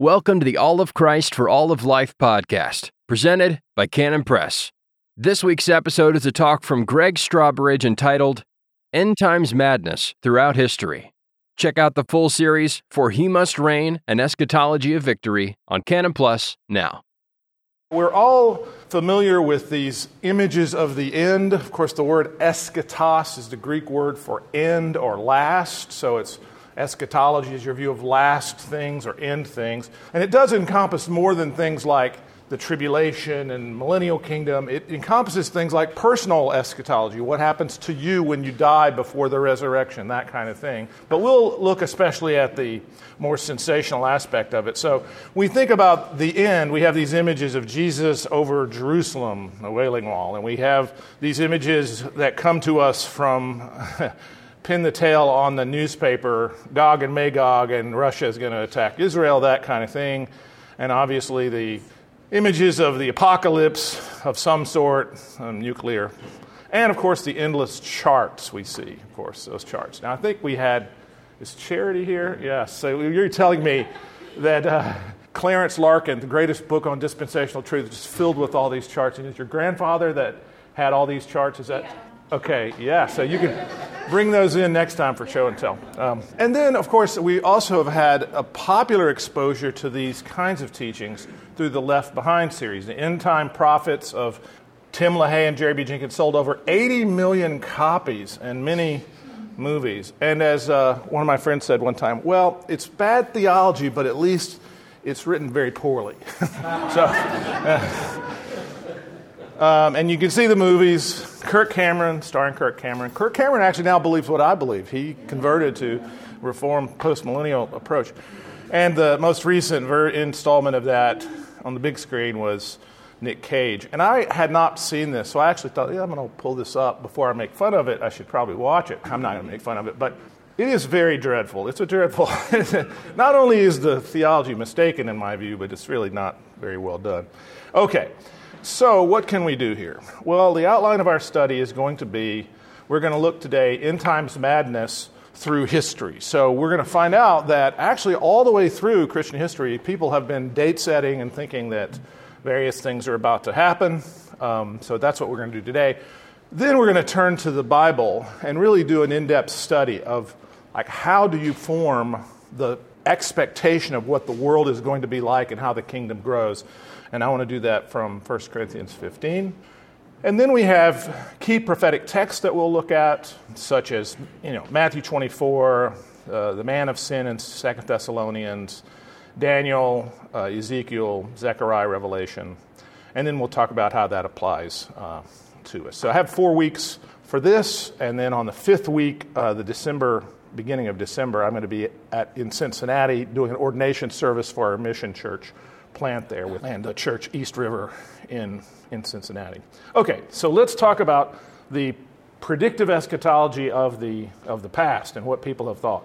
Welcome to the All of Christ for All of Life podcast, presented by Canon Press. This week's episode is a talk from Gregg Strawbridge entitled End Times Madness Throughout History. Check out the full series For He Must Reign An Eschatology of Victory on Canon Plus now. We're all familiar with these images of the end. Of course, the word eschatos is the Greek word for end or last, so it's eschatology is your view of last things or end things. And it does encompass more than things like the tribulation and millennial kingdom. It encompasses things like personal eschatology, what happens to you when you die before the resurrection, that kind of thing. But we'll look especially at the more sensational aspect of it. So we think about the end, we have these images of Jesus over Jerusalem, the Wailing Wall, and we have these images that come to us from. pin the tail on the newspaper, Gog and Magog, and Russia is going to attack Israel, that kind of thing. And obviously, the images of the apocalypse of some sort, um, nuclear. And of course, the endless charts we see, of course, those charts. Now, I think we had, is Charity here? Yes. So you're telling me that uh, Clarence Larkin, the greatest book on dispensational truth, is filled with all these charts. And it's your grandfather that had all these charts? Is that? Yeah. Okay, yeah. So you can bring those in next time for show and tell. Um, and then, of course, we also have had a popular exposure to these kinds of teachings through the Left Behind series. The End Time Prophets of Tim LaHaye and Jerry B. Jenkins sold over 80 million copies and many movies. And as uh, one of my friends said one time, well, it's bad theology, but at least it's written very poorly. so. Uh, um, and you can see the movies. Kirk Cameron, starring Kirk Cameron. Kirk Cameron actually now believes what I believe. He converted to reform postmillennial approach. And the most recent ver- installment of that on the big screen was Nick Cage. And I had not seen this, so I actually thought, yeah, I'm going to pull this up before I make fun of it. I should probably watch it. I'm not going to make fun of it, but it is very dreadful. It's a dreadful. not only is the theology mistaken in my view, but it's really not very well done. Okay. So, what can we do here? Well, the outline of our study is going to be we're going to look today end times madness through history. So, we're going to find out that actually, all the way through Christian history, people have been date setting and thinking that various things are about to happen. Um, so, that's what we're going to do today. Then, we're going to turn to the Bible and really do an in depth study of like how do you form the expectation of what the world is going to be like and how the kingdom grows. And I want to do that from 1 Corinthians 15. And then we have key prophetic texts that we'll look at, such as you know, Matthew 24, uh, the man of sin in 2 Thessalonians, Daniel, uh, Ezekiel, Zechariah, Revelation. And then we'll talk about how that applies uh, to us. So I have four weeks for this, and then on the fifth week, uh, the December beginning of December, I'm going to be at, in Cincinnati doing an ordination service for our mission church plant there with, and the church East River in, in Cincinnati. Okay, so let's talk about the predictive eschatology of the, of the past and what people have thought.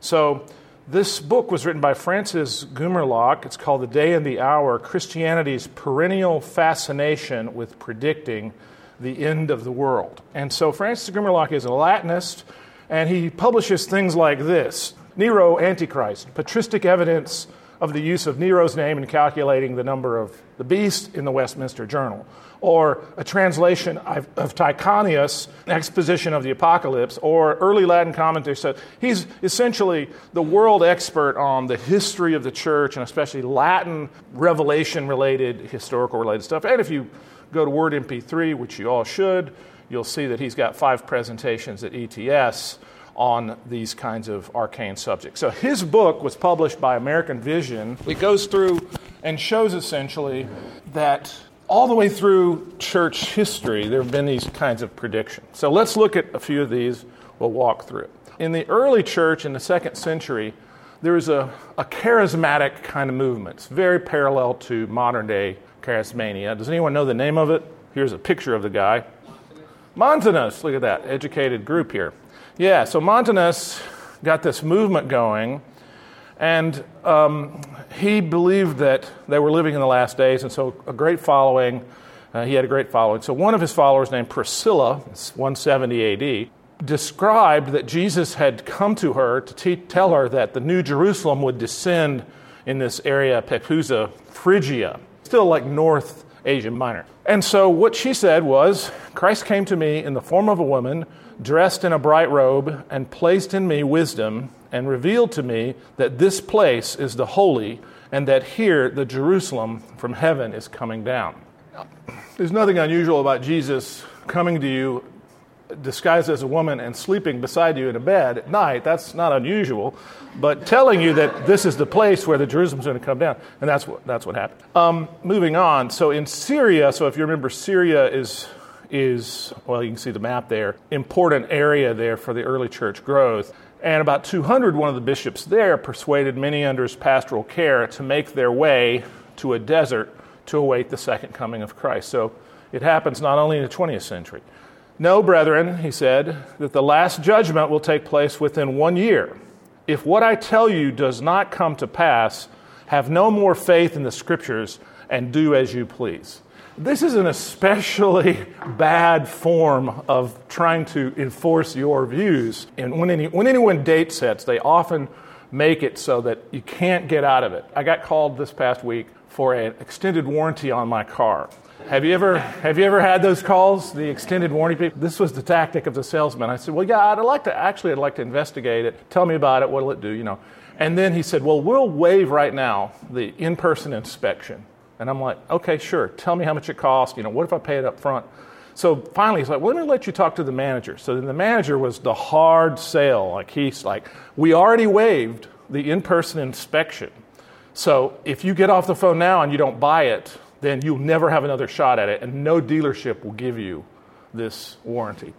So, this book was written by Francis Gumerlock. It's called The Day and the Hour Christianity's Perennial Fascination with Predicting the End of the World. And so, Francis Gumerlock is a Latinist, and he publishes things like this Nero, Antichrist, patristic evidence of the use of Nero's name in calculating the number of the beast in the Westminster Journal, or a translation of, Tychonius, exposition of the apocalypse, or early Latin commentators said he's essentially the world expert on the history of the church and especially Latin revelation related, historical related stuff. And if you go to Word MP3, which you all should, you'll see that he's got five presentations at ETS on these kinds of arcane subjects. So his book was published by American Vision. It goes through and shows essentially that all the way through church history, there have been these kinds of predictions. So let's look at a few of these. We'll walk through it. In the early church in the second century, there was a, a charismatic kind of movement. It's very parallel to modern day charismania. Does anyone know the name of it? Here's a picture of the guy. Montanus, look at that, educated group here. Yeah, so Montanus got this movement going, and um, he believed that they were living in the last days, and so a great following. Uh, he had a great following. So one of his followers, named Priscilla, 170 AD, described that Jesus had come to her to te- tell her that the New Jerusalem would descend in this area, Pepuza, Phrygia, still like North Asia Minor. And so what she said was Christ came to me in the form of a woman, dressed in a bright robe, and placed in me wisdom, and revealed to me that this place is the holy, and that here the Jerusalem from heaven is coming down. There's nothing unusual about Jesus coming to you disguised as a woman and sleeping beside you in a bed at night, that's not unusual. But telling you that this is the place where the Jerusalem's going to come down, and that's what, that's what happened. Um, moving on, so in Syria, so if you remember, Syria is, is, well, you can see the map there, important area there for the early church growth. And about 200, one of the bishops there persuaded many under his pastoral care to make their way to a desert to await the second coming of Christ. So it happens not only in the 20th century. Know, brethren, he said, that the last judgment will take place within one year. If what I tell you does not come to pass, have no more faith in the scriptures and do as you please. This is an especially bad form of trying to enforce your views. And when, any, when anyone date sets, they often make it so that you can't get out of it. I got called this past week for an extended warranty on my car. Have you ever have you ever had those calls, the extended warranty people? This was the tactic of the salesman. I said, "Well, yeah, I'd like to actually I'd like to investigate it. Tell me about it. What'll it do, you know?" And then he said, "Well, we'll waive right now the in-person inspection." And I'm like, "Okay, sure. Tell me how much it costs. You know, what if I pay it up front?" So finally, he's like, well, let me let you talk to the manager. So then the manager was the hard sale. Like he's like, we already waived the in-person inspection. So if you get off the phone now and you don't buy it, then you'll never have another shot at it, and no dealership will give you this warranty.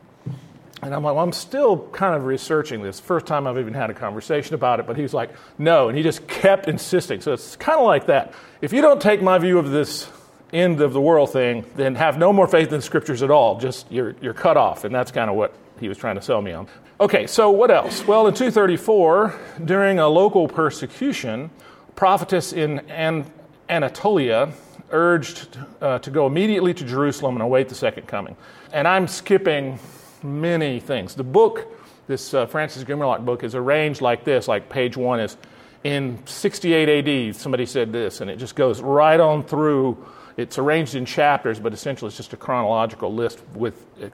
And I'm like, well, I'm still kind of researching this. First time I've even had a conversation about it, but he's like, no. And he just kept insisting. So it's kind of like that. If you don't take my view of this end of the world thing, then have no more faith in the scriptures at all. Just you're, you're cut off. And that's kind of what he was trying to sell me on. Okay, so what else? Well, in 234, during a local persecution, prophetess in An- Anatolia urged uh, to go immediately to Jerusalem and await the second coming. And I'm skipping many things. The book, this uh, Francis Gumerlock book, is arranged like this, like page one is in 68 AD, somebody said this, and it just goes right on through. It's arranged in chapters, but essentially it's just a chronological list with uh,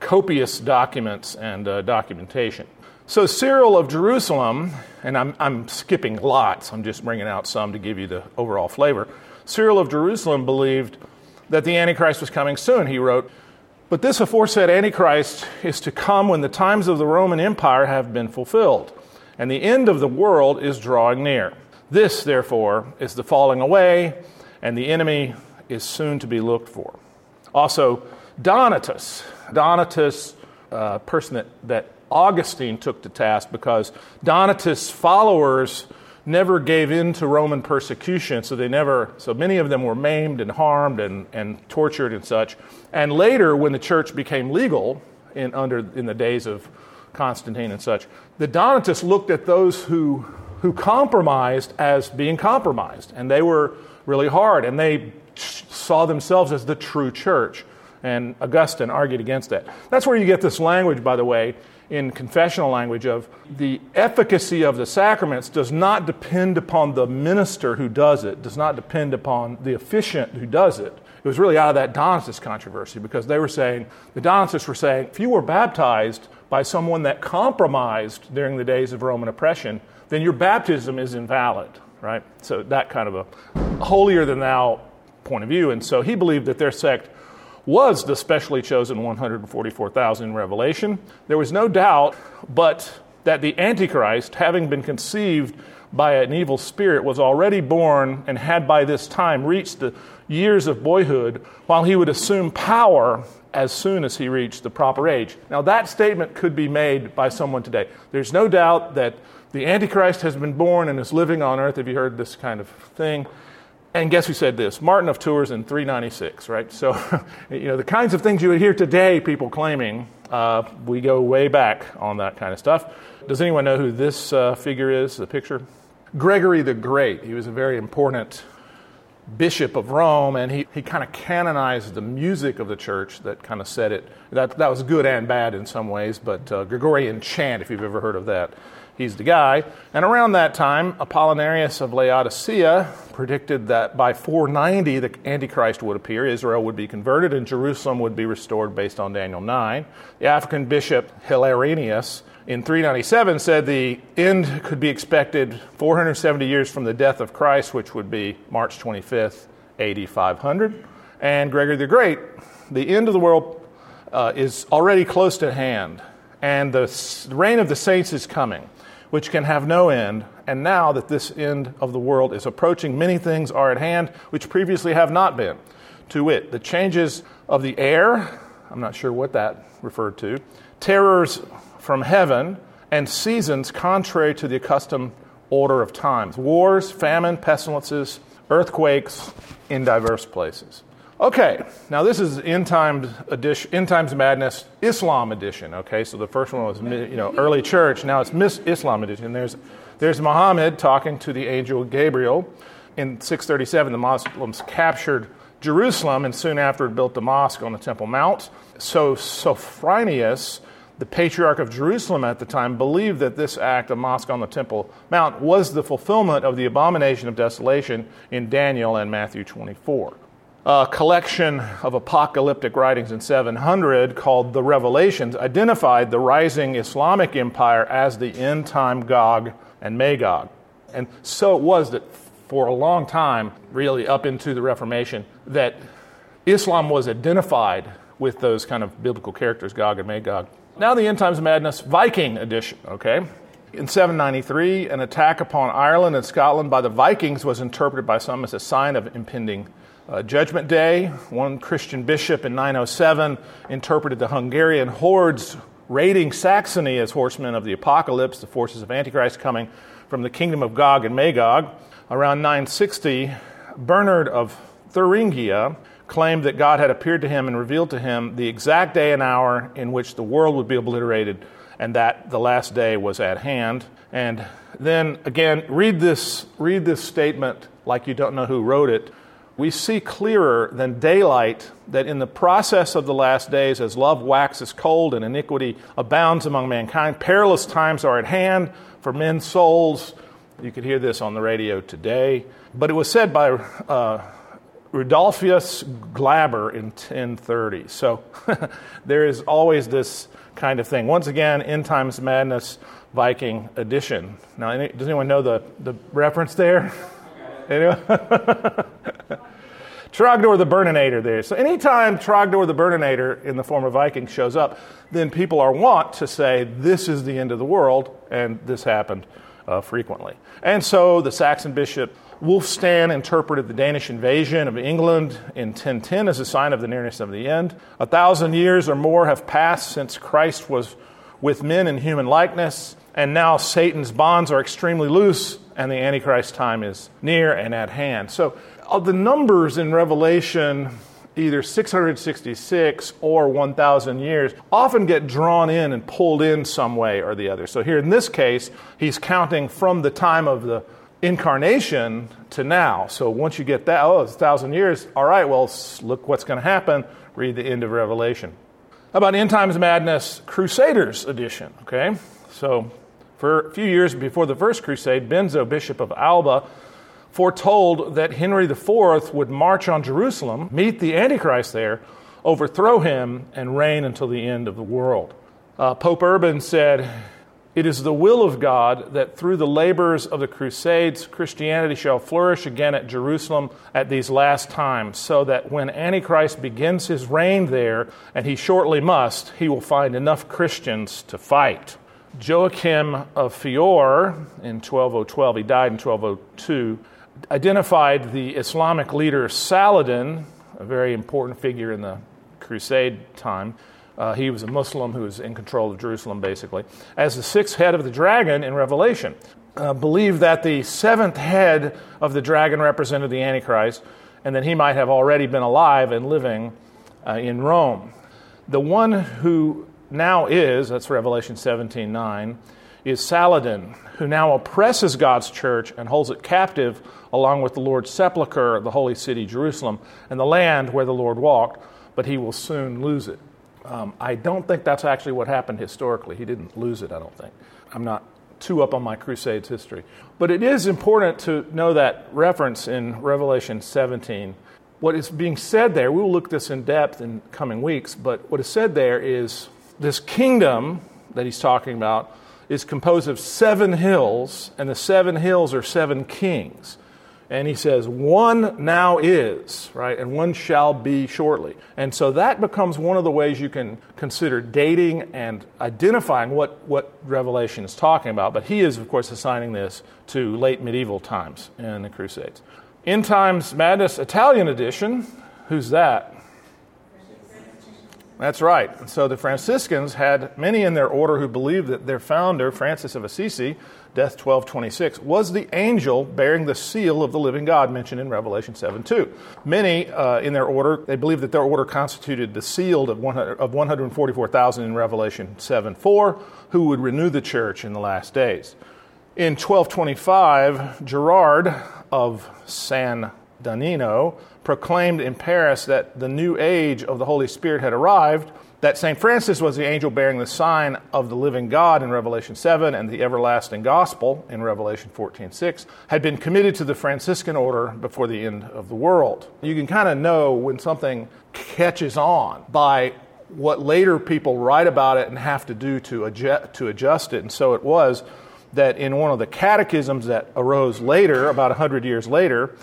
copious documents and uh, documentation. So, Cyril of Jerusalem, and I'm, I'm skipping lots, I'm just bringing out some to give you the overall flavor. Cyril of Jerusalem believed that the Antichrist was coming soon. He wrote, But this aforesaid Antichrist is to come when the times of the Roman Empire have been fulfilled, and the end of the world is drawing near. This, therefore, is the falling away, and the enemy is soon to be looked for. Also, Donatus, Donatus, a uh, person that, that Augustine took to task because Donatus' followers never gave in to Roman persecution, so they never, so many of them were maimed and harmed and, and tortured and such. And later, when the church became legal in, under, in the days of Constantine and such, the Donatists looked at those who, who compromised as being compromised, and they were really hard, and they saw themselves as the true church. And Augustine argued against that. That's where you get this language, by the way, in confessional language of the efficacy of the sacraments does not depend upon the minister who does it, does not depend upon the officiant who does it. It was really out of that Donatist controversy because they were saying, the Donatists were saying, if you were baptized by someone that compromised during the days of Roman oppression, then your baptism is invalid, right? So that kind of a holier than thou point of view. And so he believed that their sect was the specially chosen 144,000 in Revelation. There was no doubt but that the Antichrist, having been conceived by an evil spirit, was already born and had by this time reached the years of boyhood, while he would assume power as soon as he reached the proper age. Now, that statement could be made by someone today. There's no doubt that the Antichrist has been born and is living on earth. Have you heard this kind of thing? And guess who said this? Martin of Tours in 396, right? So, you know, the kinds of things you would hear today, people claiming, uh, we go way back on that kind of stuff. Does anyone know who this uh, figure is, the picture? Gregory the Great. He was a very important bishop of Rome, and he, he kind of canonized the music of the church that kind of set it. That, that was good and bad in some ways, but uh, Gregorian chant, if you've ever heard of that. He's the guy. And around that time, Apollinarius of Laodicea predicted that by 490 the Antichrist would appear, Israel would be converted, and Jerusalem would be restored based on Daniel 9. The African bishop Hilarius in 397 said the end could be expected 470 years from the death of Christ, which would be March 25th, AD 500. And Gregory the Great, the end of the world uh, is already close to hand, and the reign of the saints is coming, which can have no end. And now that this end of the world is approaching, many things are at hand which previously have not been. To wit, the changes of the air, I'm not sure what that referred to, terrors from heaven, and seasons contrary to the accustomed order of times wars, famine, pestilences, earthquakes in diverse places. Okay, now this is end times edition, end times madness Islam edition. Okay, so the first one was you know early church. Now it's Miss Islam edition. There's there's Muhammad talking to the angel Gabriel. In 637, the Muslims captured Jerusalem and soon after built the mosque on the Temple Mount. So Sophronius, the patriarch of Jerusalem at the time, believed that this act, of mosque on the Temple Mount, was the fulfillment of the abomination of desolation in Daniel and Matthew 24 a collection of apocalyptic writings in 700 called the Revelations identified the rising Islamic empire as the end time Gog and Magog. And so it was that for a long time, really up into the Reformation, that Islam was identified with those kind of biblical characters, Gog and Magog. Now, the End Times Madness Viking edition, okay? In 793, an attack upon Ireland and Scotland by the Vikings was interpreted by some as a sign of impending uh, Judgment Day, one Christian bishop in 907 interpreted the Hungarian hordes raiding Saxony as horsemen of the apocalypse, the forces of Antichrist coming from the kingdom of Gog and Magog. Around 960, Bernard of Thuringia claimed that God had appeared to him and revealed to him the exact day and hour in which the world would be obliterated and that the last day was at hand. And then again, read this, read this statement like you don't know who wrote it we see clearer than daylight that in the process of the last days, as love waxes cold and iniquity abounds among mankind, perilous times are at hand for men's souls. You could hear this on the radio today. But it was said by uh, Glaber in 1030. So there is always this kind of thing. Once again, End Times Madness Viking edition. Now, does anyone know the, the reference there? Anyone? Trogdor the Burninator there. So anytime Trogdor the Burninator in the form of Viking shows up, then people are wont to say, this is the end of the world, and this happened uh, frequently. And so the Saxon bishop Wulfstan interpreted the Danish invasion of England in 1010 as a sign of the nearness of the end. A thousand years or more have passed since Christ was with men in human likeness, and now Satan's bonds are extremely loose, and the Antichrist time is near and at hand. So the numbers in Revelation, either 666 or 1,000 years, often get drawn in and pulled in some way or the other. So here in this case, he's counting from the time of the incarnation to now. So once you get that, oh, it's 1,000 years, all right, well, look what's going to happen. Read the end of Revelation. How about End Times Madness Crusaders edition? Okay, so for a few years before the first crusade, Benzo, Bishop of Alba, foretold that Henry IV would march on Jerusalem, meet the Antichrist there, overthrow him, and reign until the end of the world. Uh, Pope Urban said, It is the will of God that through the labors of the Crusades, Christianity shall flourish again at Jerusalem at these last times, so that when Antichrist begins his reign there, and he shortly must, he will find enough Christians to fight. Joachim of Fior in 1212, he died in 1202 identified the Islamic leader Saladin, a very important figure in the Crusade time. Uh, he was a Muslim who was in control of Jerusalem, basically, as the sixth head of the dragon in Revelation. Uh, believed that the seventh head of the dragon represented the Antichrist, and that he might have already been alive and living uh, in Rome. The one who now is, that's Revelation 17 9, is Saladin, who now oppresses God's church and holds it captive along with the Lord's sepulchre, the holy city, Jerusalem, and the land where the Lord walked, but he will soon lose it. Um, I don't think that's actually what happened historically. He didn't lose it, I don't think. I'm not too up on my Crusades history. But it is important to know that reference in Revelation 17. What is being said there, we will look this in depth in coming weeks, but what is said there is this kingdom that he's talking about is composed of seven hills, and the seven hills are seven kings. And he says, one now is, right, and one shall be shortly. And so that becomes one of the ways you can consider dating and identifying what, what Revelation is talking about. But he is, of course, assigning this to late medieval times in the Crusades. End Times Madness Italian edition, who's that? That's right. And So the Franciscans had many in their order who believed that their founder, Francis of Assisi, death 1226, was the angel bearing the seal of the living God mentioned in Revelation 7 2. Many uh, in their order, they believed that their order constituted the sealed of, 100, of 144,000 in Revelation 7 4, who would renew the church in the last days. In 1225, Gerard of San Donnino proclaimed in Paris that the new age of the Holy Spirit had arrived, that St. Francis was the angel bearing the sign of the living God in Revelation 7 and the everlasting gospel in Revelation 14:6 had been committed to the Franciscan order before the end of the world. You can kind of know when something catches on by what later people write about it and have to do to adjust, to adjust it. And so it was that in one of the catechisms that arose later, about 100 years later,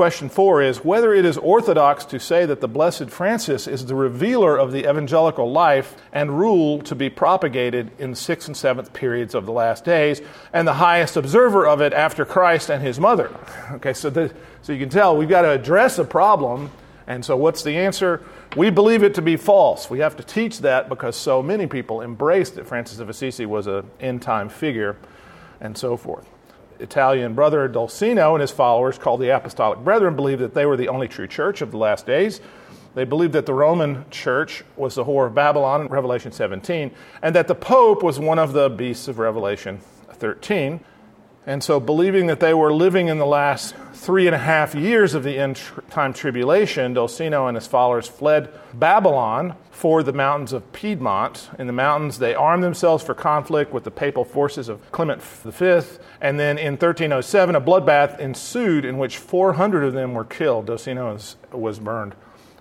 Question four is whether it is orthodox to say that the Blessed Francis is the revealer of the evangelical life and rule to be propagated in the sixth and seventh periods of the last days, and the highest observer of it after Christ and his mother. Okay, so, the, so you can tell we've got to address a problem. And so, what's the answer? We believe it to be false. We have to teach that because so many people embraced that Francis of Assisi was an end time figure and so forth. Italian brother Dolcino and his followers, called the Apostolic Brethren, believed that they were the only true church of the last days. They believed that the Roman church was the whore of Babylon in Revelation 17, and that the Pope was one of the beasts of Revelation 13. And so, believing that they were living in the last three and a half years of the end time tribulation, Dolcino and his followers fled Babylon for the mountains of Piedmont. In the mountains, they armed themselves for conflict with the papal forces of Clement V. And then in 1307, a bloodbath ensued in which 400 of them were killed. Dolcino was, was burned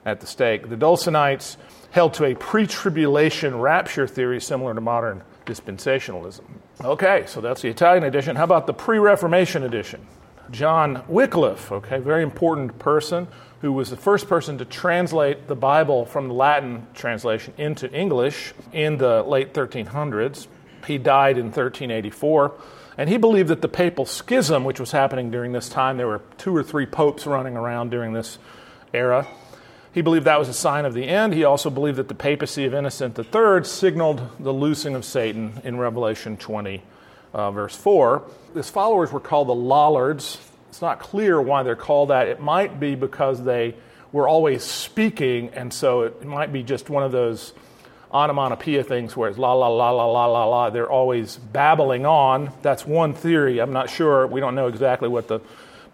at the stake. The Dolcinites held to a pre tribulation rapture theory similar to modern dispensationalism. Okay, so that's the Italian edition. How about the pre Reformation edition? John Wycliffe, okay, very important person who was the first person to translate the Bible from the Latin translation into English in the late 1300s. He died in 1384. And he believed that the papal schism, which was happening during this time, there were two or three popes running around during this era, he believed that was a sign of the end. He also believed that the papacy of Innocent III signaled the loosing of Satan in Revelation 20, uh, verse 4. His followers were called the Lollards. It's not clear why they're called that. It might be because they were always speaking, and so it might be just one of those onomatopoeia things where it's la la la la la la la. They're always babbling on. That's one theory. I'm not sure. We don't know exactly what the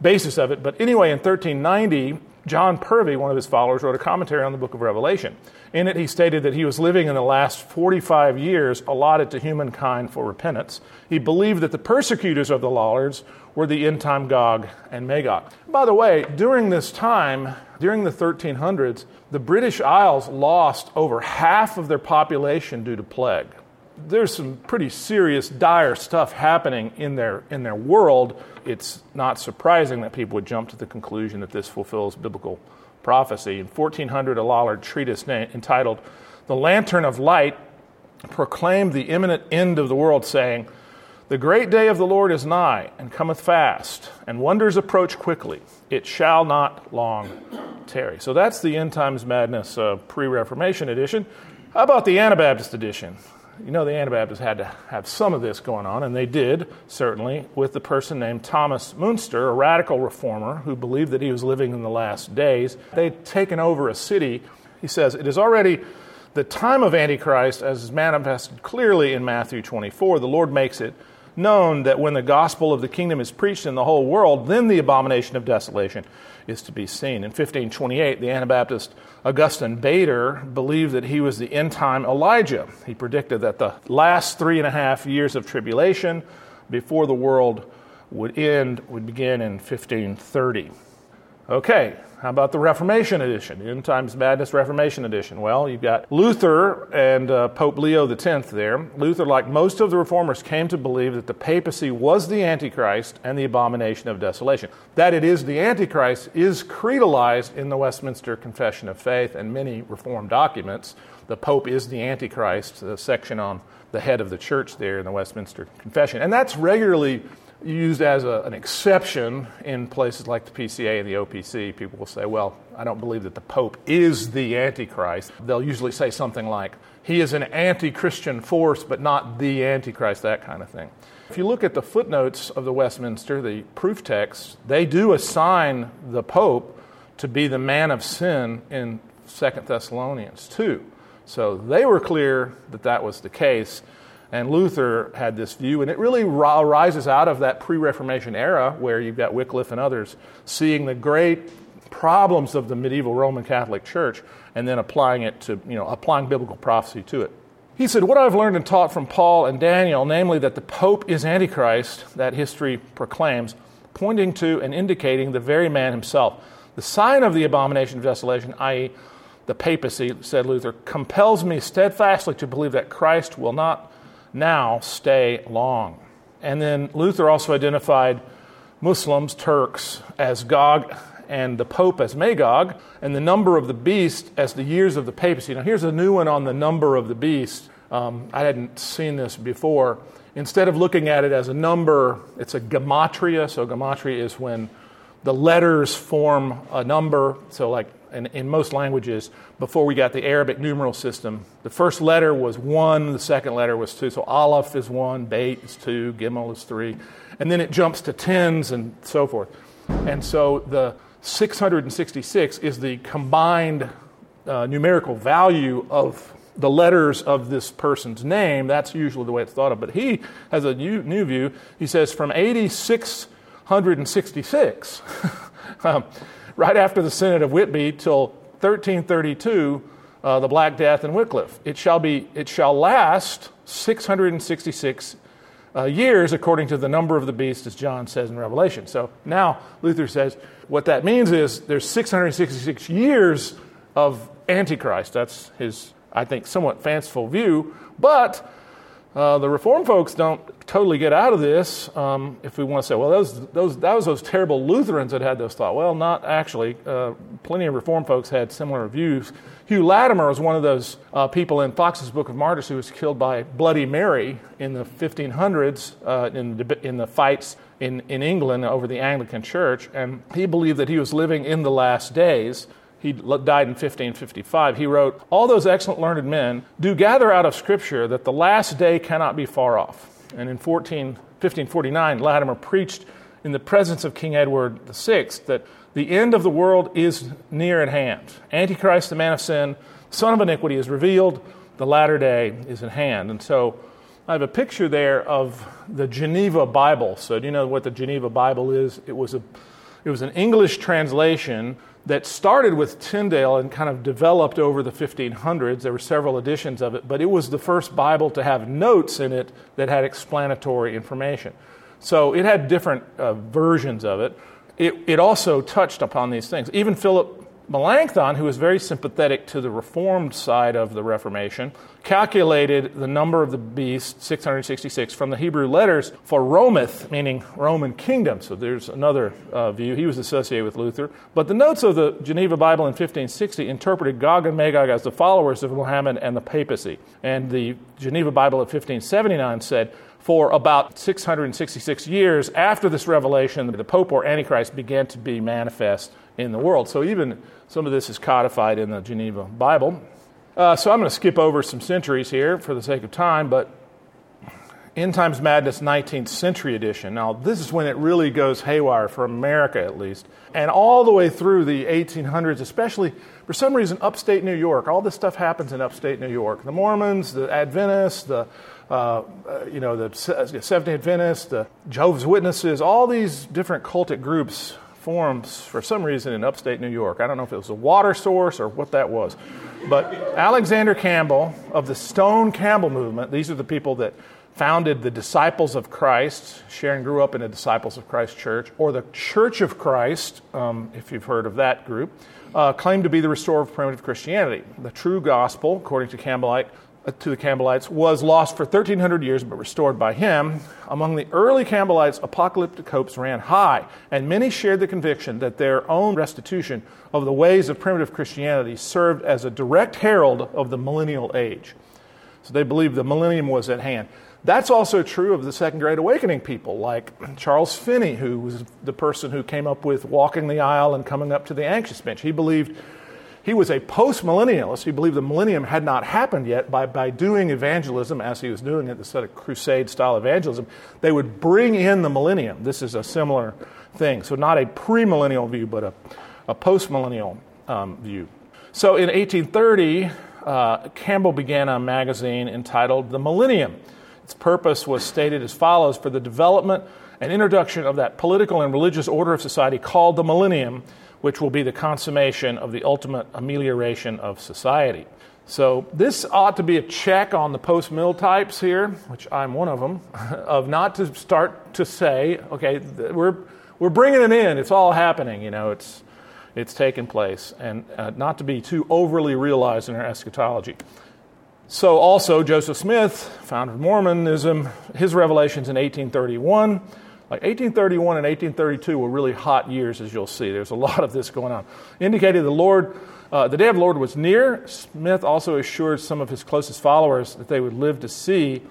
basis of it. But anyway, in 1390, John Purvey, one of his followers, wrote a commentary on the book of Revelation. In it, he stated that he was living in the last 45 years allotted to humankind for repentance. He believed that the persecutors of the Lollards were the end time Gog and Magog. By the way, during this time, during the 1300s, the British Isles lost over half of their population due to plague. There's some pretty serious, dire stuff happening in their, in their world it's not surprising that people would jump to the conclusion that this fulfills biblical prophecy. In 1400, a Lollard treatise entitled The Lantern of Light proclaimed the imminent end of the world, saying, The great day of the Lord is nigh, and cometh fast, and wonders approach quickly. It shall not long tarry. So that's the End Times Madness uh, pre Reformation edition. How about the Anabaptist edition? You know, the Anabaptists had to have some of this going on, and they did, certainly, with the person named Thomas Munster, a radical reformer who believed that he was living in the last days. They'd taken over a city. He says, It is already the time of Antichrist, as is manifested clearly in Matthew 24. The Lord makes it known that when the gospel of the kingdom is preached in the whole world, then the abomination of desolation is to be seen. In 1528, the Anabaptist Augustine Bader believed that he was the end time Elijah. He predicted that the last three and a half years of tribulation before the world would end would begin in 1530. Okay, how about the Reformation edition, End Times Madness Reformation edition? Well, you've got Luther and uh, Pope Leo X there. Luther, like most of the reformers, came to believe that the papacy was the Antichrist and the abomination of desolation. That it is the Antichrist is creedalized in the Westminster Confession of Faith and many Reformed documents. The Pope is the Antichrist, the section on the head of the church there in the Westminster Confession. And that's regularly used as a, an exception in places like the PCA and the OPC. People will say, well, I don't believe that the Pope is the Antichrist. They'll usually say something like, he is an anti Christian force, but not the Antichrist, that kind of thing. If you look at the footnotes of the Westminster, the proof texts, they do assign the Pope to be the man of sin in Second Thessalonians 2. So they were clear that that was the case. And Luther had this view, and it really arises out of that pre Reformation era where you've got Wycliffe and others seeing the great problems of the medieval Roman Catholic Church and then applying it to, you know, applying biblical prophecy to it. He said, What I've learned and taught from Paul and Daniel, namely that the Pope is Antichrist, that history proclaims, pointing to and indicating the very man himself. The sign of the abomination of desolation, i.e., the papacy, said Luther, compels me steadfastly to believe that Christ will not now stay long. And then Luther also identified Muslims, Turks, as Gog and the Pope as Magog, and the number of the beast as the years of the papacy. Now, here's a new one on the number of the beast. Um, I hadn't seen this before. Instead of looking at it as a number, it's a gematria. So, gematria is when the letters form a number. So, like in, in most languages, before we got the Arabic numeral system, the first letter was one, the second letter was two. So Aleph is one, Beit is two, Gimel is three. And then it jumps to tens and so forth. And so the 666 is the combined uh, numerical value of the letters of this person's name. That's usually the way it's thought of. But he has a new, new view. He says from 8666, um, right after the Synod of Whitby till 1332, uh, the Black Death and Wycliffe. It shall, be, it shall last 666 uh, years according to the number of the beast, as John says in Revelation. So now Luther says what that means is there's 666 years of Antichrist. That's his, I think, somewhat fanciful view. But uh, the Reform folks don't totally get out of this. Um, if we want to say, well, those, those, that was those terrible Lutherans that had those thoughts. Well, not actually. Uh, plenty of Reform folks had similar views. Hugh Latimer was one of those uh, people in Foxe's Book of Martyrs who was killed by Bloody Mary in the 1500s uh, in, the, in the fights in, in England over the Anglican Church. And he believed that he was living in the last days. He died in 1555. He wrote, All those excellent learned men do gather out of Scripture that the last day cannot be far off. And in 14, 1549, Latimer preached in the presence of King Edward VI that the end of the world is near at hand. Antichrist, the man of sin, son of iniquity, is revealed. The latter day is at hand. And so I have a picture there of the Geneva Bible. So, do you know what the Geneva Bible is? It was, a, it was an English translation that started with Tyndale and kind of developed over the 1500s. There were several editions of it, but it was the first Bible to have notes in it that had explanatory information. So it had different uh, versions of it. it. It also touched upon these things. Even Philip Melanchthon, who was very sympathetic to the Reformed side of the Reformation, calculated the number of the beast, 666, from the Hebrew letters for Rometh, meaning Roman kingdom. So there's another uh, view. He was associated with Luther. But the notes of the Geneva Bible in 1560 interpreted Gog and Magog as the followers of Muhammad and the papacy. And the Geneva Bible of 1579 said, for about 666 years after this revelation, the Pope or Antichrist began to be manifest in the world. So even some of this is codified in the Geneva Bible. Uh, so I'm going to skip over some centuries here for the sake of time, but End Times Madness 19th Century Edition. Now, this is when it really goes haywire for America, at least. And all the way through the 1800s, especially for some reason, upstate New York. All this stuff happens in upstate New York. The Mormons, the Adventists, the uh, you know, the Seventh day Adventists, the Jehovah's Witnesses, all these different cultic groups forms for some reason in upstate New York. I don't know if it was a water source or what that was. But Alexander Campbell of the Stone Campbell movement, these are the people that founded the Disciples of Christ. Sharon grew up in a Disciples of Christ church, or the Church of Christ, um, if you've heard of that group, uh, claimed to be the restorer of primitive Christianity. The true gospel, according to Campbellite, Uh, to the Campbellites, was lost for 1,300 years but restored by him. Among the early Campbellites, apocalyptic hopes ran high, and many shared the conviction that their own restitution of the ways of primitive Christianity served as a direct herald of the millennial age. So they believed the millennium was at hand. That's also true of the Second Great Awakening people, like Charles Finney, who was the person who came up with walking the aisle and coming up to the anxious bench. He believed he was a post-millennialist. He believed the millennium had not happened yet. By, by doing evangelism, as he was doing it, the sort of crusade-style evangelism, they would bring in the millennium. This is a similar thing. So not a premillennial view, but a, a post-millennial um, view. So in 1830, uh, Campbell began a magazine entitled The Millennium. Its purpose was stated as follows for the development and introduction of that political and religious order of society called the millennium, which will be the consummation of the ultimate amelioration of society. So, this ought to be a check on the post mill types here, which I'm one of them, of not to start to say, okay, we're, we're bringing it in, it's all happening, you know, it's, it's taking place, and uh, not to be too overly realized in our eschatology. So, also, Joseph Smith, founder of Mormonism, his revelations in 1831. Like 1831 and 1832 were really hot years, as you'll see. There's a lot of this going on. Indicated the Lord, uh, the day of the Lord was near. Smith also assured some of his closest followers that they would live to see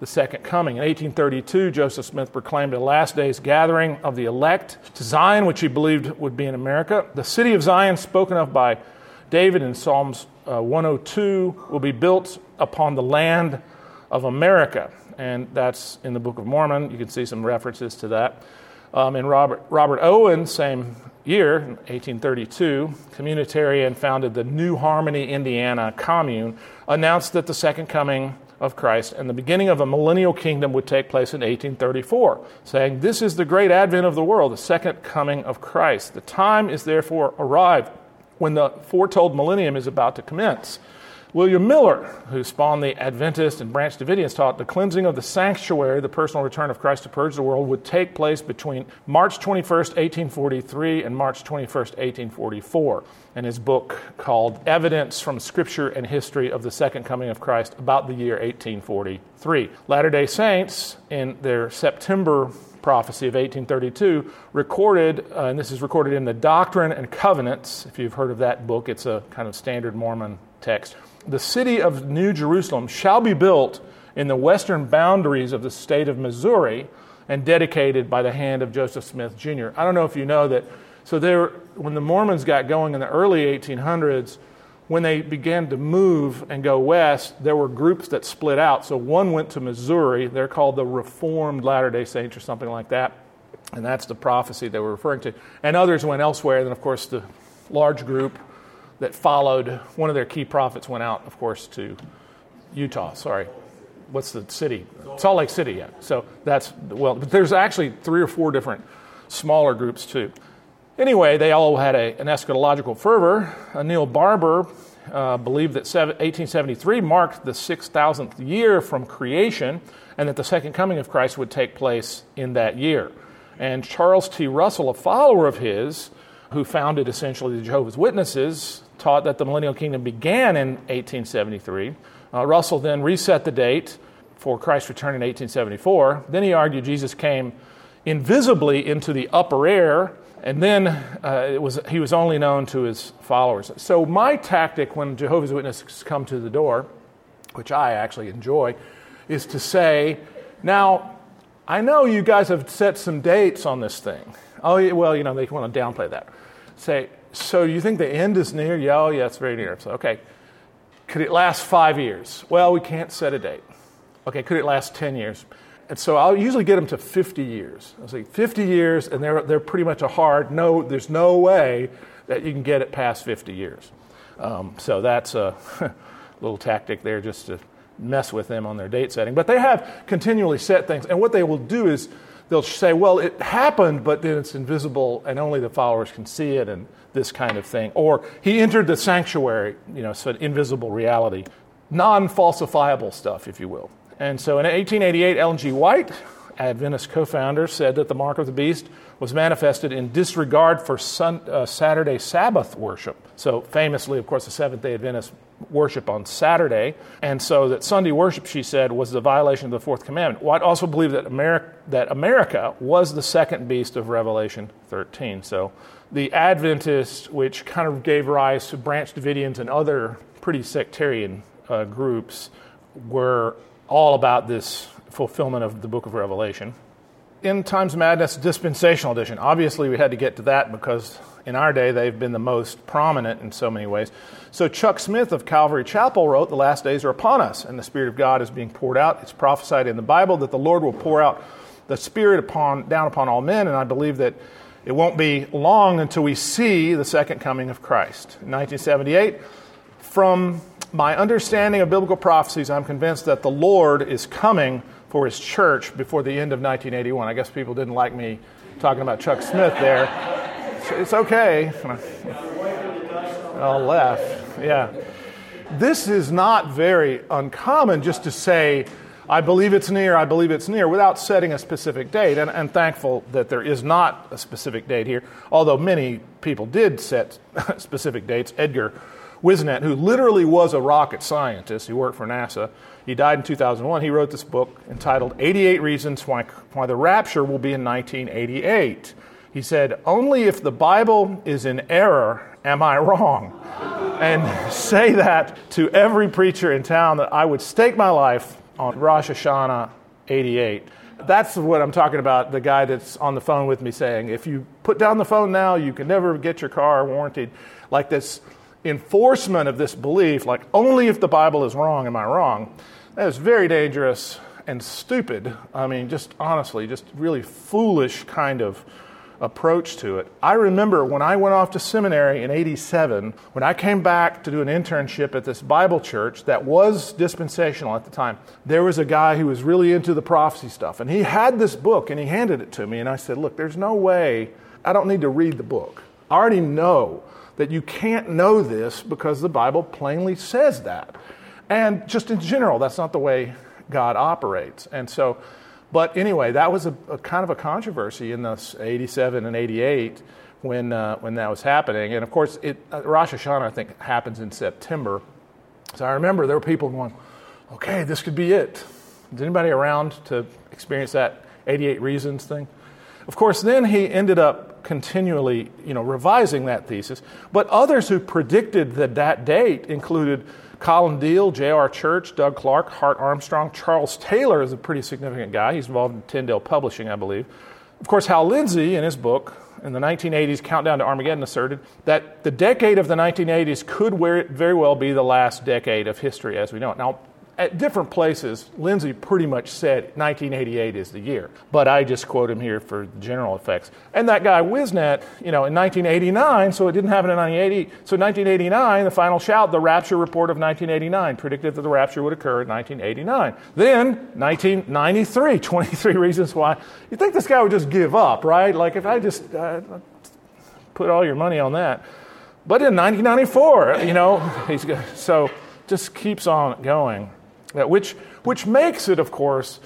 the second coming. In 1832, Joseph Smith proclaimed a last days gathering of the elect to Zion, which he believed would be in America. The city of Zion, spoken of by David in Psalms uh, 102 will be built upon the land of America. And that's in the Book of Mormon. You can see some references to that. Um, and Robert, Robert Owen, same year, 1832, communitarian, founded the New Harmony, Indiana commune, announced that the second coming of Christ and the beginning of a millennial kingdom would take place in 1834, saying, This is the great advent of the world, the second coming of Christ. The time is therefore arrived when the foretold millennium is about to commence. William Miller, who spawned the Adventist and Branch Davidians, taught the cleansing of the sanctuary, the personal return of Christ to purge the world, would take place between March 21st, 1843 and March 21st, 1844. In his book called Evidence from Scripture and History of the Second Coming of Christ about the year 1843. Latter day Saints, in their September prophecy of 1832, recorded, uh, and this is recorded in the Doctrine and Covenants. If you've heard of that book, it's a kind of standard Mormon text. The city of New Jerusalem shall be built in the western boundaries of the state of Missouri and dedicated by the hand of Joseph Smith Jr. I don't know if you know that. So there, when the Mormons got going in the early 1800s, when they began to move and go west, there were groups that split out. So one went to Missouri. They're called the Reformed Latter day Saints or something like that. And that's the prophecy they were referring to. And others went elsewhere. And then, of course, the large group that followed one of their key prophets went out, of course, to Utah. Sorry. What's the city? Salt Lake City, yeah. So that's, well, but there's actually three or four different smaller groups too. Anyway, they all had a, an eschatological fervor. Neil Barber uh, believed that 1873 marked the 6,000th year from creation and that the second coming of Christ would take place in that year. And Charles T. Russell, a follower of his, who founded essentially the Jehovah's Witnesses, taught that the millennial kingdom began in 1873. Uh, Russell then reset the date for Christ's return in 1874. Then he argued Jesus came invisibly into the upper air and then uh, it was, he was only known to his followers. So, my tactic when Jehovah's Witnesses come to the door, which I actually enjoy, is to say, Now, I know you guys have set some dates on this thing. Oh, well, you know, they want to downplay that. Say, So you think the end is near? Yeah, oh, yeah, it's very near. So, okay. Could it last five years? Well, we can't set a date. Okay, could it last 10 years? And so I'll usually get them to 50 years. I'll say 50 years, and they're, they're pretty much a hard no, there's no way that you can get it past 50 years. Um, so that's a little tactic there just to mess with them on their date setting. But they have continually set things, and what they will do is they'll say, well, it happened, but then it's invisible, and only the followers can see it, and this kind of thing. Or he entered the sanctuary, you know, so invisible reality, non falsifiable stuff, if you will. And so in 1888, Ellen G. White, Adventist co founder, said that the mark of the beast was manifested in disregard for sun, uh, Saturday Sabbath worship. So, famously, of course, the Seventh day Adventists worship on Saturday. And so that Sunday worship, she said, was the violation of the fourth commandment. White also believed that America, that America was the second beast of Revelation 13. So the Adventists, which kind of gave rise to Branch Davidians and other pretty sectarian uh, groups, were all about this fulfillment of the book of Revelation. End Times Madness Dispensational Edition. Obviously, we had to get to that because in our day they've been the most prominent in so many ways. So, Chuck Smith of Calvary Chapel wrote, The last days are upon us, and the Spirit of God is being poured out. It's prophesied in the Bible that the Lord will pour out the Spirit upon, down upon all men, and I believe that it won't be long until we see the second coming of Christ. In 1978, from my understanding of biblical prophecies, I'm convinced that the Lord is coming for his church before the end of 1981. I guess people didn't like me talking about Chuck Smith there. It's okay. I'll laugh. Yeah. This is not very uncommon just to say, I believe it's near, I believe it's near, without setting a specific date. And, and thankful that there is not a specific date here, although many people did set specific dates. Edgar Whisenant, who literally was a rocket scientist, he worked for NASA, he died in 2001. He wrote this book entitled 88 Reasons Why, Why the Rapture Will Be in 1988. He said, Only if the Bible is in error am I wrong. And say that to every preacher in town that I would stake my life on Rosh Hashanah 88. That's what I'm talking about. The guy that's on the phone with me saying, if you put down the phone now, you can never get your car warranted. Like this enforcement of this belief, like only if the Bible is wrong am I wrong. That is very dangerous and stupid. I mean, just honestly, just really foolish kind of approach to it. I remember when I went off to seminary in 87, when I came back to do an internship at this Bible church that was dispensational at the time, there was a guy who was really into the prophecy stuff. And he had this book and he handed it to me. And I said, Look, there's no way, I don't need to read the book. I already know that you can't know this because the Bible plainly says that. And just in general, that's not the way God operates. And so, but anyway, that was a, a kind of a controversy in the 87 and 88 when, uh, when that was happening. And of course, it, uh, Rosh Hashanah, I think, happens in September. So I remember there were people going, okay, this could be it. Is anybody around to experience that 88 Reasons thing? Of course, then he ended up continually, you know, revising that thesis. But others who predicted that that date included Colin Deal, J.R. Church, Doug Clark, Hart Armstrong, Charles Taylor is a pretty significant guy. He's involved in Tyndale Publishing, I believe. Of course, Hal Lindsey, in his book, in the 1980s, Countdown to Armageddon, asserted that the decade of the 1980s could very well be the last decade of history as we know it. Now, at different places, Lindsey pretty much said 1988 is the year, but I just quote him here for general effects. And that guy Whisenant, you know, in 1989, so it didn't happen in 1980. So 1989, the final shout, the rapture report of 1989 predicted that the rapture would occur in 1989. Then 1993, 23 reasons why. You think this guy would just give up, right? Like if I just uh, put all your money on that. But in 1994, you know, he's so just keeps on going which, which makes it, of course,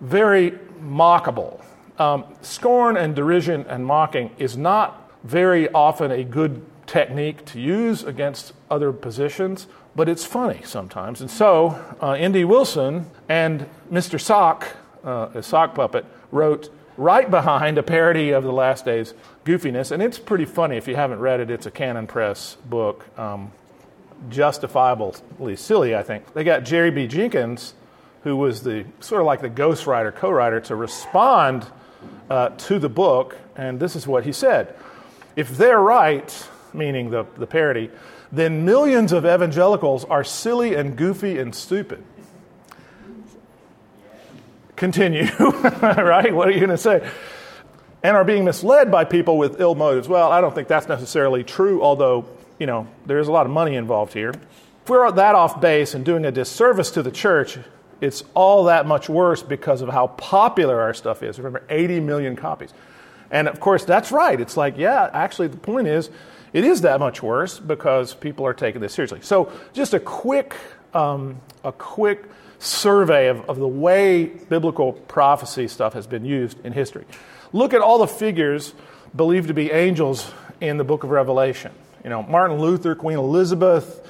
very mockable. Um, scorn and derision and mocking is not very often a good technique to use against other positions, but it's funny sometimes. And so, uh, N.D. Wilson and Mr. Sock, uh, a sock puppet, wrote right behind a parody of the Last Days goofiness, and it's pretty funny if you haven't read it. It's a Canon Press book. Um, justifiably silly, I think. They got Jerry B. Jenkins, who was the sort of like the ghostwriter, co writer, to respond uh, to the book, and this is what he said If they're right, meaning the, the parody, then millions of evangelicals are silly and goofy and stupid. Continue, right? What are you going to say? And are being misled by people with ill motives. Well, I don't think that's necessarily true, although you know, there's a lot of money involved here. If we're that off base and doing a disservice to the church, it's all that much worse because of how popular our stuff is. Remember, 80 million copies. And of course, that's right. It's like, yeah, actually, the point is, it is that much worse because people are taking this seriously. So, just a quick, um, a quick survey of, of the way biblical prophecy stuff has been used in history. Look at all the figures believed to be angels in the book of Revelation. You know, Martin Luther, Queen Elizabeth,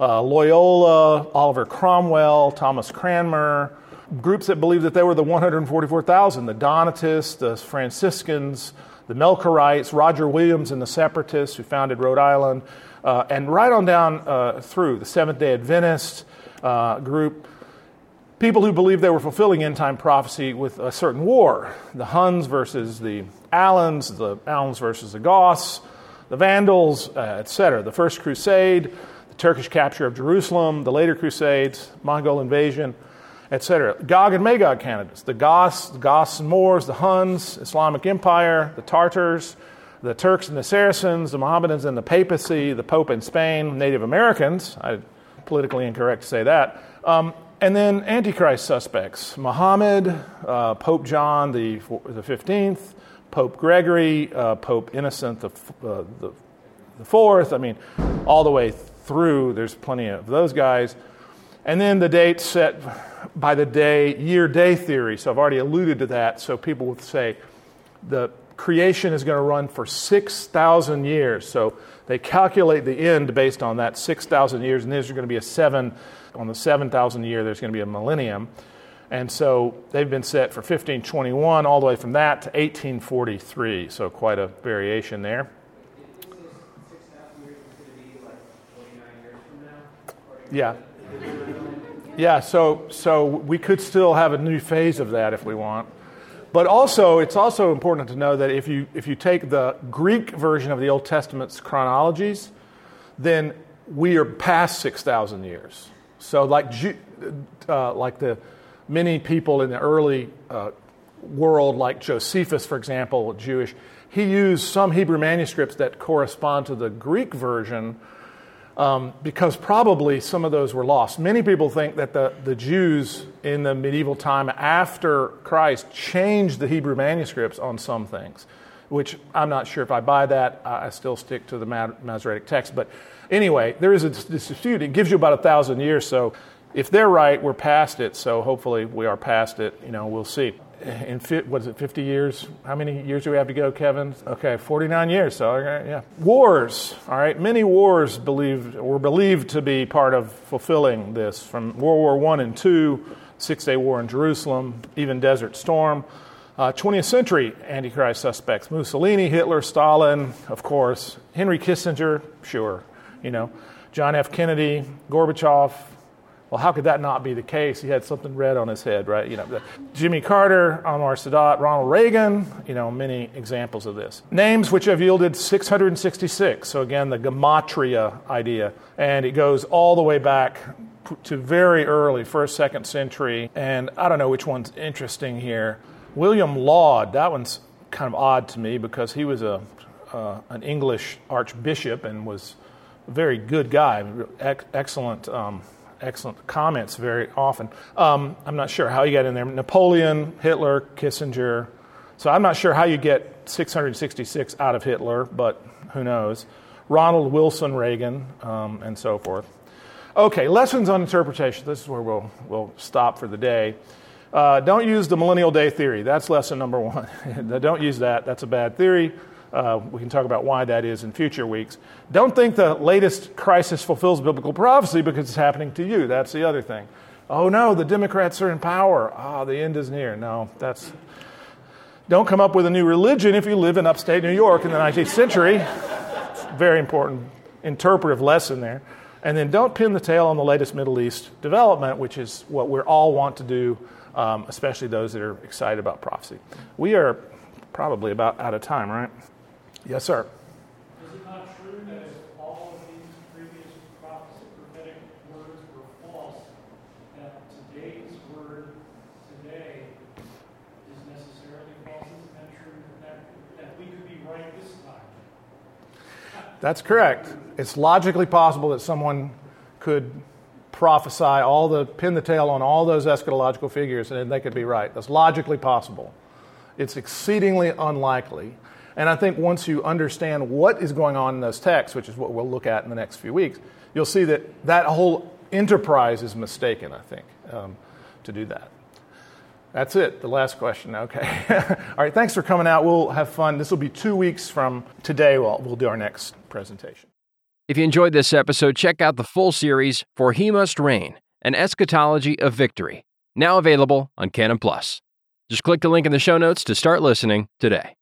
uh, Loyola, Oliver Cromwell, Thomas Cranmer, groups that believed that they were the 144,000, the Donatists, the Franciscans, the Melchiorites, Roger Williams and the Separatists who founded Rhode Island, uh, and right on down uh, through the Seventh day Adventist uh, group. People who believed they were fulfilling end time prophecy with a certain war the Huns versus the Alans, the Alans versus the Goths, the Vandals, uh, etc. The First Crusade, the Turkish capture of Jerusalem, the later Crusades, Mongol invasion, etc. Gog and Magog candidates the Goths, the Goths and Moors, the Huns, Islamic Empire, the Tartars, the Turks and the Saracens, the Mohammedans and the papacy, the Pope in Spain, Native Americans. I politically incorrect to say that. Um, and then Antichrist suspects Muhammad, uh, Pope John the, the 15th, Pope Gregory, uh, Pope Innocent the, uh, the, the fourth. I mean, all the way through, there's plenty of those guys. And then the date set by the day, year day theory. So I've already alluded to that. So people would say the creation is going to run for 6,000 years. So they calculate the end based on that 6,000 years, and there's going to be a seven, on the 7,000 year, there's going to be a millennium. And so they've been set for 1521 all the way from that to 1843. So quite a variation there. Yeah. Yeah, so, so we could still have a new phase of that if we want. But also, it's also important to know that if you, if you take the Greek version of the Old Testament's chronologies, then we are past 6,000 years. So, like, uh, like the many people in the early uh, world, like Josephus, for example, Jewish, he used some Hebrew manuscripts that correspond to the Greek version um, because probably some of those were lost. Many people think that the, the Jews in the medieval time after Christ changed the Hebrew manuscripts on some things, which I'm not sure if I buy that. I still stick to the Masoretic text. But anyway, there is a dispute. It gives you about a thousand years. So if they're right, we're past it. So hopefully we are past it. You know, we'll see. In what is it 50 years? How many years do we have to go kevin? Okay 49 years so yeah. Wars all right? Many wars believed were believed to be part of fulfilling this from world war one and two six day war in jerusalem even desert storm. Uh, 20th century antichrist suspects mussolini hitler stalin of course henry kissinger sure you know john f. Kennedy gorbachev well, how could that not be the case? He had something red on his head, right? You know, Jimmy Carter, Anwar Sadat, Ronald Reagan, you know, many examples of this. Names which have yielded 666. So again, the gematria idea. And it goes all the way back to very early, first, second century. And I don't know which one's interesting here. William Laud, that one's kind of odd to me because he was a, uh, an English archbishop and was a very good guy, excellent. Um, excellent comments very often. Um, I'm not sure how you get in there. Napoleon, Hitler, Kissinger. So I'm not sure how you get 666 out of Hitler, but who knows. Ronald Wilson Reagan, um, and so forth. Okay, lessons on interpretation. This is where we'll, we'll stop for the day. Uh, don't use the millennial day theory. That's lesson number one. don't use that. That's a bad theory. Uh, we can talk about why that is in future weeks. Don't think the latest crisis fulfills biblical prophecy because it's happening to you. That's the other thing. Oh no, the Democrats are in power. Ah, oh, the end is near. No, that's. Don't come up with a new religion if you live in upstate New York in the 19th century. Very important interpretive lesson there. And then don't pin the tail on the latest Middle East development, which is what we all want to do, um, especially those that are excited about prophecy. We are probably about out of time, right? Yes, sir. Is it not true that if all of these previous prophetic words were false, that today's word today is necessarily false? Is that true? That, that we could be right this time? That's correct. It's logically possible that someone could prophesy all the pin the tail on all those eschatological figures and they could be right. That's logically possible. It's exceedingly unlikely and I think once you understand what is going on in those texts, which is what we'll look at in the next few weeks, you'll see that that whole enterprise is mistaken, I think. Um, to do that. That's it, the last question. Okay. All right, thanks for coming out. We'll have fun. This will be two weeks from today. We'll, we'll do our next presentation. If you enjoyed this episode, check out the full series, For He Must Reign An Eschatology of Victory, now available on Canon Plus. Just click the link in the show notes to start listening today.